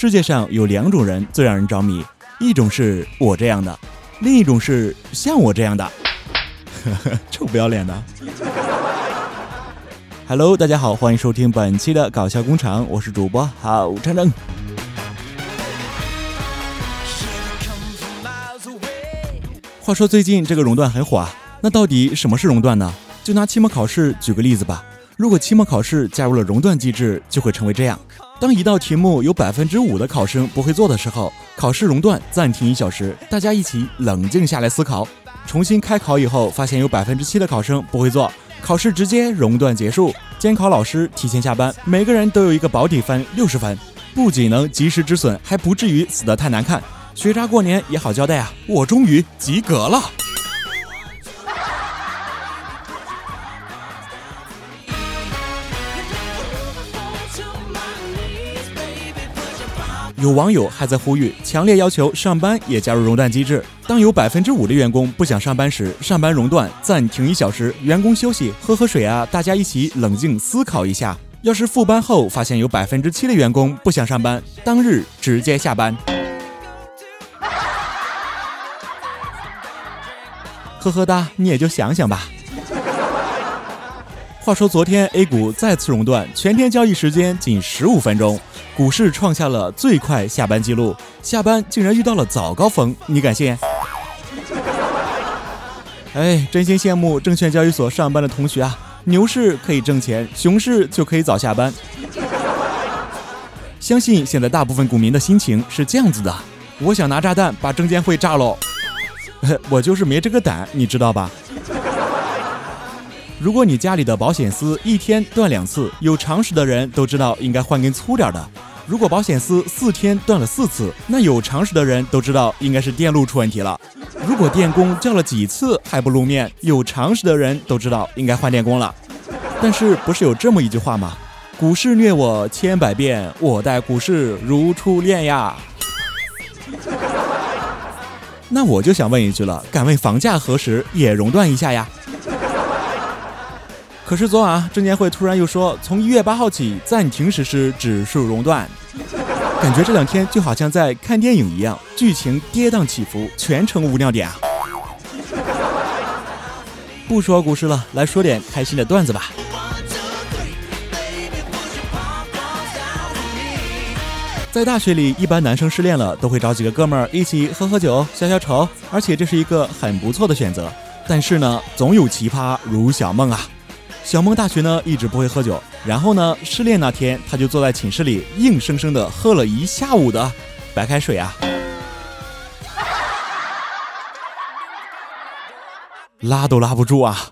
世界上有两种人最让人着迷，一种是我这样的，另一种是像我这样的。臭不要脸的！Hello，大家好，欢迎收听本期的搞笑工厂，我是主播郝成成。话说最近这个熔断很火啊，那到底什么是熔断呢？就拿期末考试举个例子吧。如果期末考试加入了熔断机制，就会成为这样：当一道题目有百分之五的考生不会做的时候，考试熔断，暂停一小时，大家一起冷静下来思考。重新开考以后，发现有百分之七的考生不会做，考试直接熔断结束。监考老师提前下班，每个人都有一个保底分六十分，不仅能及时止损，还不至于死得太难看。学渣过年也好交代啊，我终于及格了。有网友还在呼吁，强烈要求上班也加入熔断机制。当有百分之五的员工不想上班时，上班熔断，暂停一小时，员工休息，喝喝水啊，大家一起冷静思考一下。要是复班后发现有百分之七的员工不想上班，当日直接下班。呵呵哒，你也就想想吧。话说昨天 A 股再次熔断，全天交易时间仅十五分钟。股市创下了最快下班记录，下班竟然遇到了早高峰，你敢信？哎，真心羡慕证券交易所上班的同学啊！牛市可以挣钱，熊市就可以早下班。相信现在大部分股民的心情是这样子的：我想拿炸弹把证监会炸喽！我就是没这个胆，你知道吧？如果你家里的保险丝一天断两次，有常识的人都知道应该换根粗点的。如果保险丝四天断了四次，那有常识的人都知道应该是电路出问题了。如果电工叫了几次还不露面，有常识的人都知道应该换电工了。但是不是有这么一句话吗？股市虐我千百遍，我待股市如初恋呀。那我就想问一句了，敢问房价何时也熔断一下呀？可是昨晚，证监会突然又说，从一月八号起暂停实施指数熔断，感觉这两天就好像在看电影一样，剧情跌宕起伏，全程无尿点啊！不说股市了，来说点开心的段子吧。在大学里，一般男生失恋了都会找几个哥们儿一起喝喝酒、消消愁，而且这是一个很不错的选择。但是呢，总有奇葩如小梦啊。小梦大学呢一直不会喝酒，然后呢失恋那天，他就坐在寝室里硬生生的喝了一下午的白开水啊，拉都拉不住啊。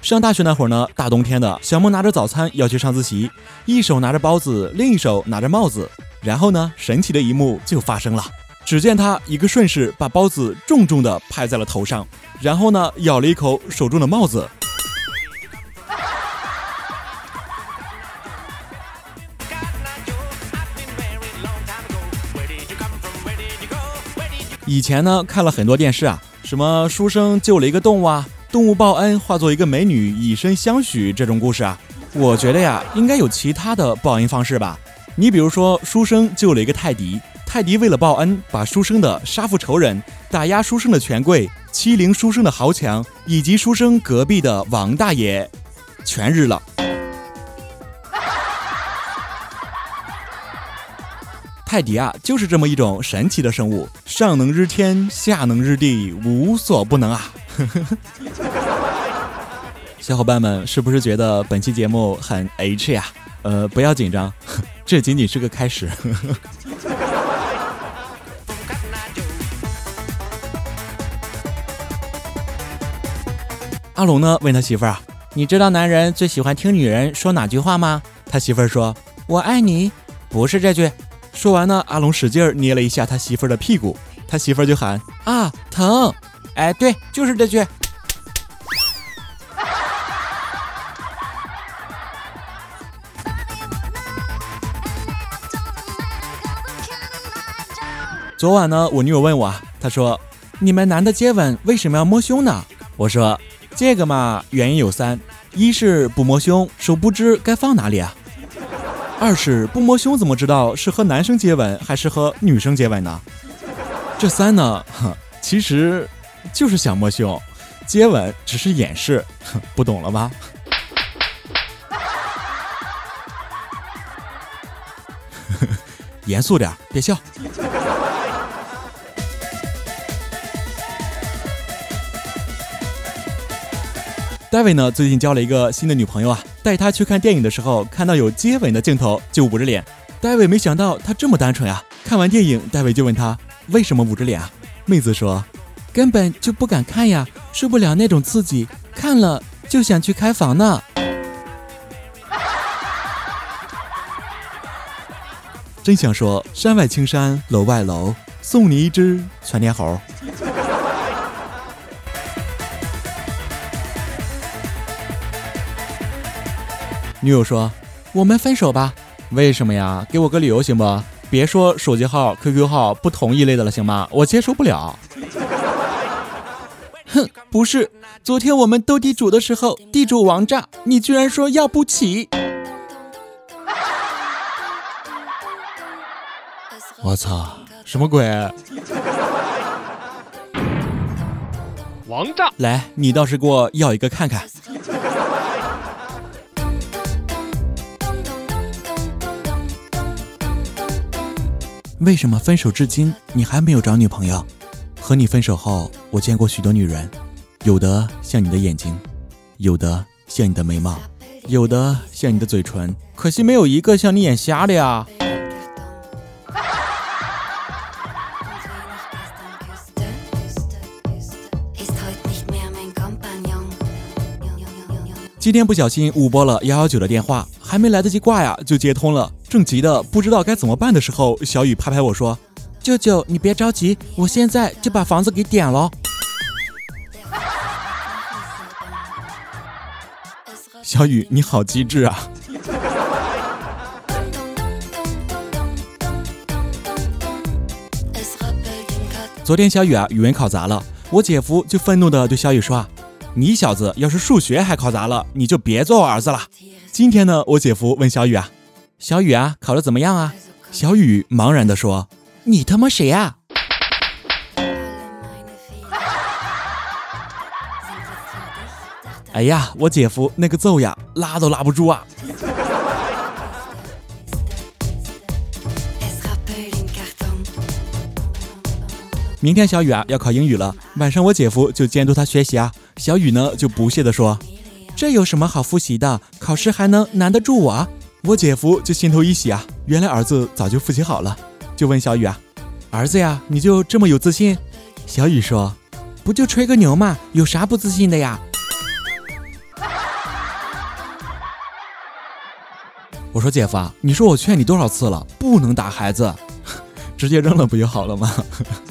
上大学那会儿呢，大冬天的，小梦拿着早餐要去上自习，一手拿着包子，另一手拿着帽子，然后呢，神奇的一幕就发生了。只见他一个顺势把包子重重的拍在了头上，然后呢咬了一口手中的帽子。以前呢看了很多电视啊，什么书生救了一个动物啊，动物报恩化作一个美女以身相许这种故事啊，我觉得呀应该有其他的报恩方式吧。你比如说书生救了一个泰迪。泰迪为了报恩，把书生的杀父仇人、打压书生的权贵、欺凌书生的豪强，以及书生隔壁的王大爷，全日了。泰迪啊，就是这么一种神奇的生物，上能日天，下能日地，无所不能啊！小伙伴们是不是觉得本期节目很 H 呀？呃，不要紧张，这仅仅是个开始。阿龙呢？问他媳妇儿啊，你知道男人最喜欢听女人说哪句话吗？他媳妇儿说：“我爱你。”不是这句。说完呢，阿龙使劲捏了一下他媳妇儿的屁股，他媳妇儿就喊：“啊，疼！”哎，对，就是这句。昨晚呢，我女友问我，她说：“你们男的接吻为什么要摸胸呢？”我说。这个嘛，原因有三：一是不摸胸，手不知该放哪里啊；二是不摸胸，怎么知道是和男生接吻还是和女生接吻呢？这三呢，其实就是想摸胸，接吻只是掩饰，不懂了吧？严肃点，别笑。戴维呢，最近交了一个新的女朋友啊。带她去看电影的时候，看到有接吻的镜头，就捂着脸。戴维没想到她这么单纯啊。看完电影，戴维就问她为什么捂着脸啊？妹子说，根本就不敢看呀，受不了那种刺激，看了就想去开房呢。真想说，山外青山楼外楼，送你一只全天猴。女友说：“我们分手吧。”为什么呀？给我个理由行不？别说手机号、QQ 号不同一类的了，行吗？我接受不了。哼，不是，昨天我们斗地主的时候，地主王炸，你居然说要不起。我操，什么鬼？王炸，来，你倒是给我要一个看看。为什么分手至今你还没有找女朋友？和你分手后，我见过许多女人，有的像你的眼睛，有的像你的眉毛，有的像你的嘴唇，可惜没有一个像你眼瞎的呀。今天不小心误拨了幺幺九的电话，还没来得及挂呀，就接通了。正急得不知道该怎么办的时候，小雨拍拍我说：“舅舅，你别着急，我现在就把房子给点了。”小雨，你好机智啊！昨天小雨啊，语文考砸了，我姐夫就愤怒的对小雨说。你小子要是数学还考砸了，你就别做我儿子了。今天呢，我姐夫问小雨啊，小雨啊，考的怎么样啊？小雨茫然的说：“你他妈谁啊？” 哎呀，我姐夫那个揍呀，拉都拉不住啊。明天小雨啊要考英语了，晚上我姐夫就监督他学习啊。小雨呢就不屑地说：“这有什么好复习的？考试还能难得住我？”我姐夫就心头一喜啊，原来儿子早就复习好了，就问小雨啊：“儿子呀，你就这么有自信？”小雨说：“不就吹个牛嘛，有啥不自信的呀？”我说姐夫啊，你说我劝你多少次了，不能打孩子，直接扔了不就好了吗？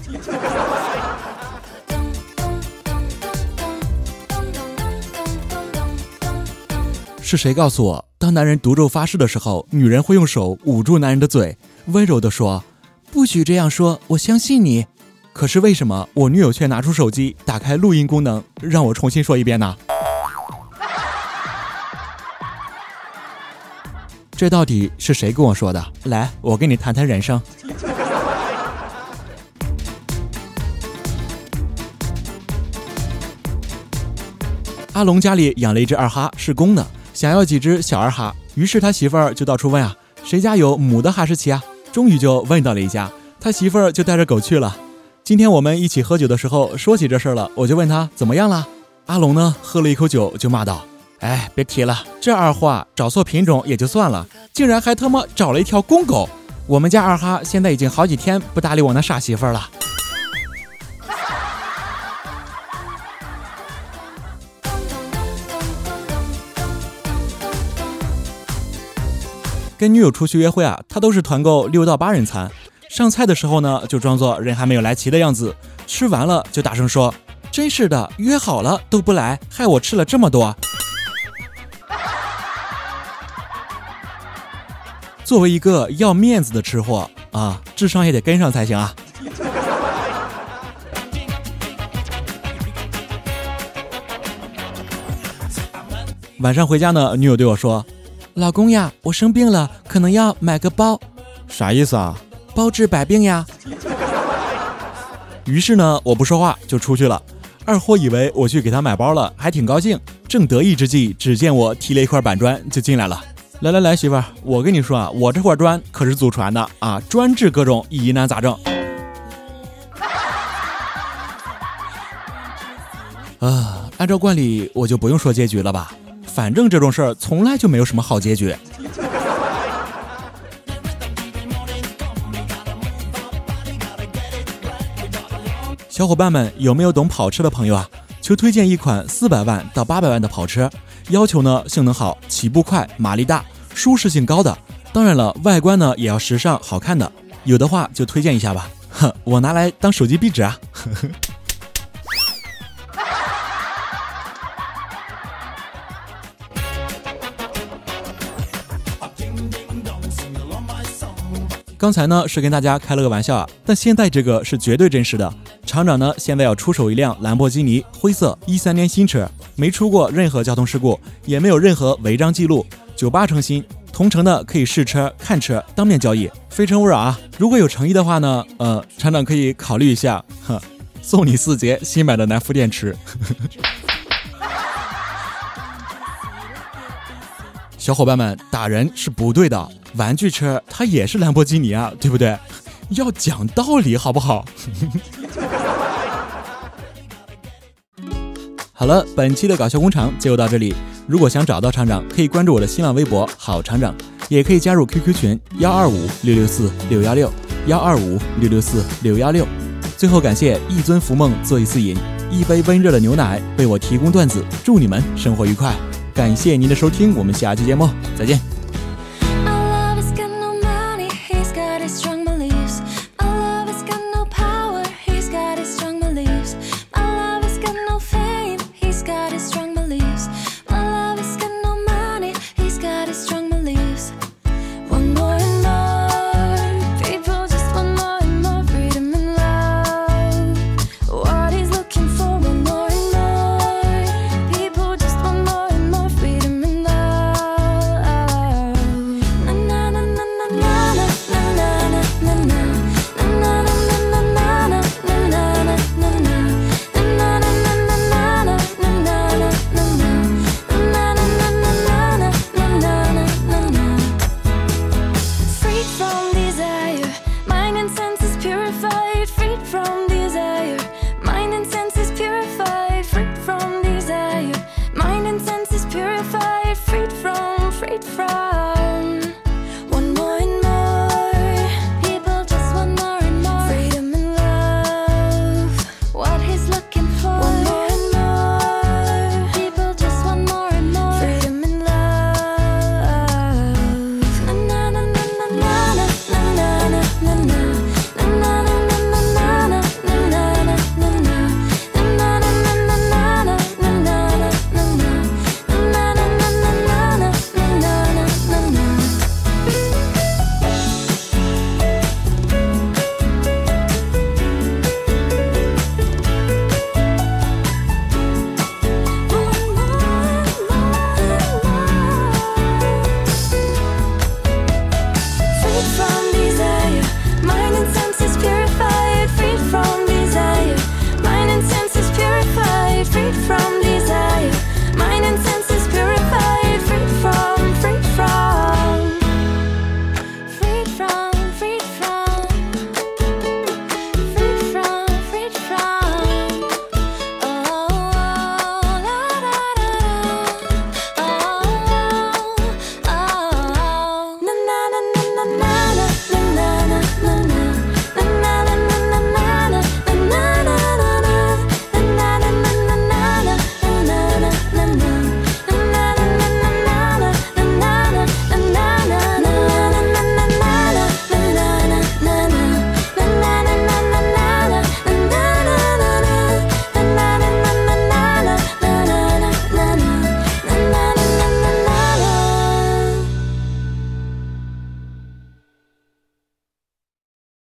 是谁告诉我，当男人毒咒发誓的时候，女人会用手捂住男人的嘴，温柔地说：“不许这样说，我相信你。”可是为什么我女友却拿出手机，打开录音功能，让我重新说一遍呢？这到底是谁跟我说的？来，我跟你谈谈人生。阿龙家里养了一只二哈，是公的。想要几只小二哈，于是他媳妇儿就到处问啊，谁家有母的哈士奇啊？终于就问到了一家，他媳妇儿就带着狗去了。今天我们一起喝酒的时候说起这事儿了，我就问他怎么样了。阿龙呢，喝了一口酒就骂道：“哎，别提了，这二货找错品种也就算了，竟然还他妈找了一条公狗。我们家二哈现在已经好几天不搭理我那傻媳妇儿了。”跟女友出去约会啊，他都是团购六到八人餐。上菜的时候呢，就装作人还没有来齐的样子。吃完了就大声说：“真是的，约好了都不来，害我吃了这么多。”作为一个要面子的吃货啊，智商也得跟上才行啊。晚上回家呢，女友对我说：“老公呀，我生病了，可能要买个包。”啥意思啊？包治百病呀。于是呢，我不说话就出去了。二货以为我去给他买包了，还挺高兴。正得意之际，只见我提了一块板砖就进来了。来来来，媳妇儿，我跟你说啊，我这块砖可是祖传的啊，专治各种疑难杂症。啊，按照惯例，我就不用说结局了吧？反正这种事儿从来就没有什么好结局。小伙伴们，有没有懂跑车的朋友啊？求推荐一款四百万到八百万的跑车，要求呢性能好、起步快、马力大、舒适性高的。当然了，外观呢也要时尚好看的。有的话就推荐一下吧。哼，我拿来当手机壁纸啊。呵 呵刚才呢是跟大家开了个玩笑啊，但现在这个是绝对真实的。厂长呢现在要出手一辆兰博基尼灰色一三年新车，没出过任何交通事故，也没有任何违章记录，九八成新。同城的可以试车看车，当面交易，非诚勿扰啊！如果有诚意的话呢，呃，厂长可以考虑一下，呵，送你四节新买的南孚电池。小伙伴们，打人是不对的。玩具车它也是兰博基尼啊，对不对？要讲道理好不好？好了，本期的搞笑工厂就到这里。如果想找到厂长，可以关注我的新浪微博“好厂长”，也可以加入 QQ 群幺二五六六四六幺六幺二五六六四六幺六。最后感谢一尊浮梦做一次瘾，一杯温热的牛奶为我提供段子。祝你们生活愉快，感谢您的收听，我们下期节目再见。from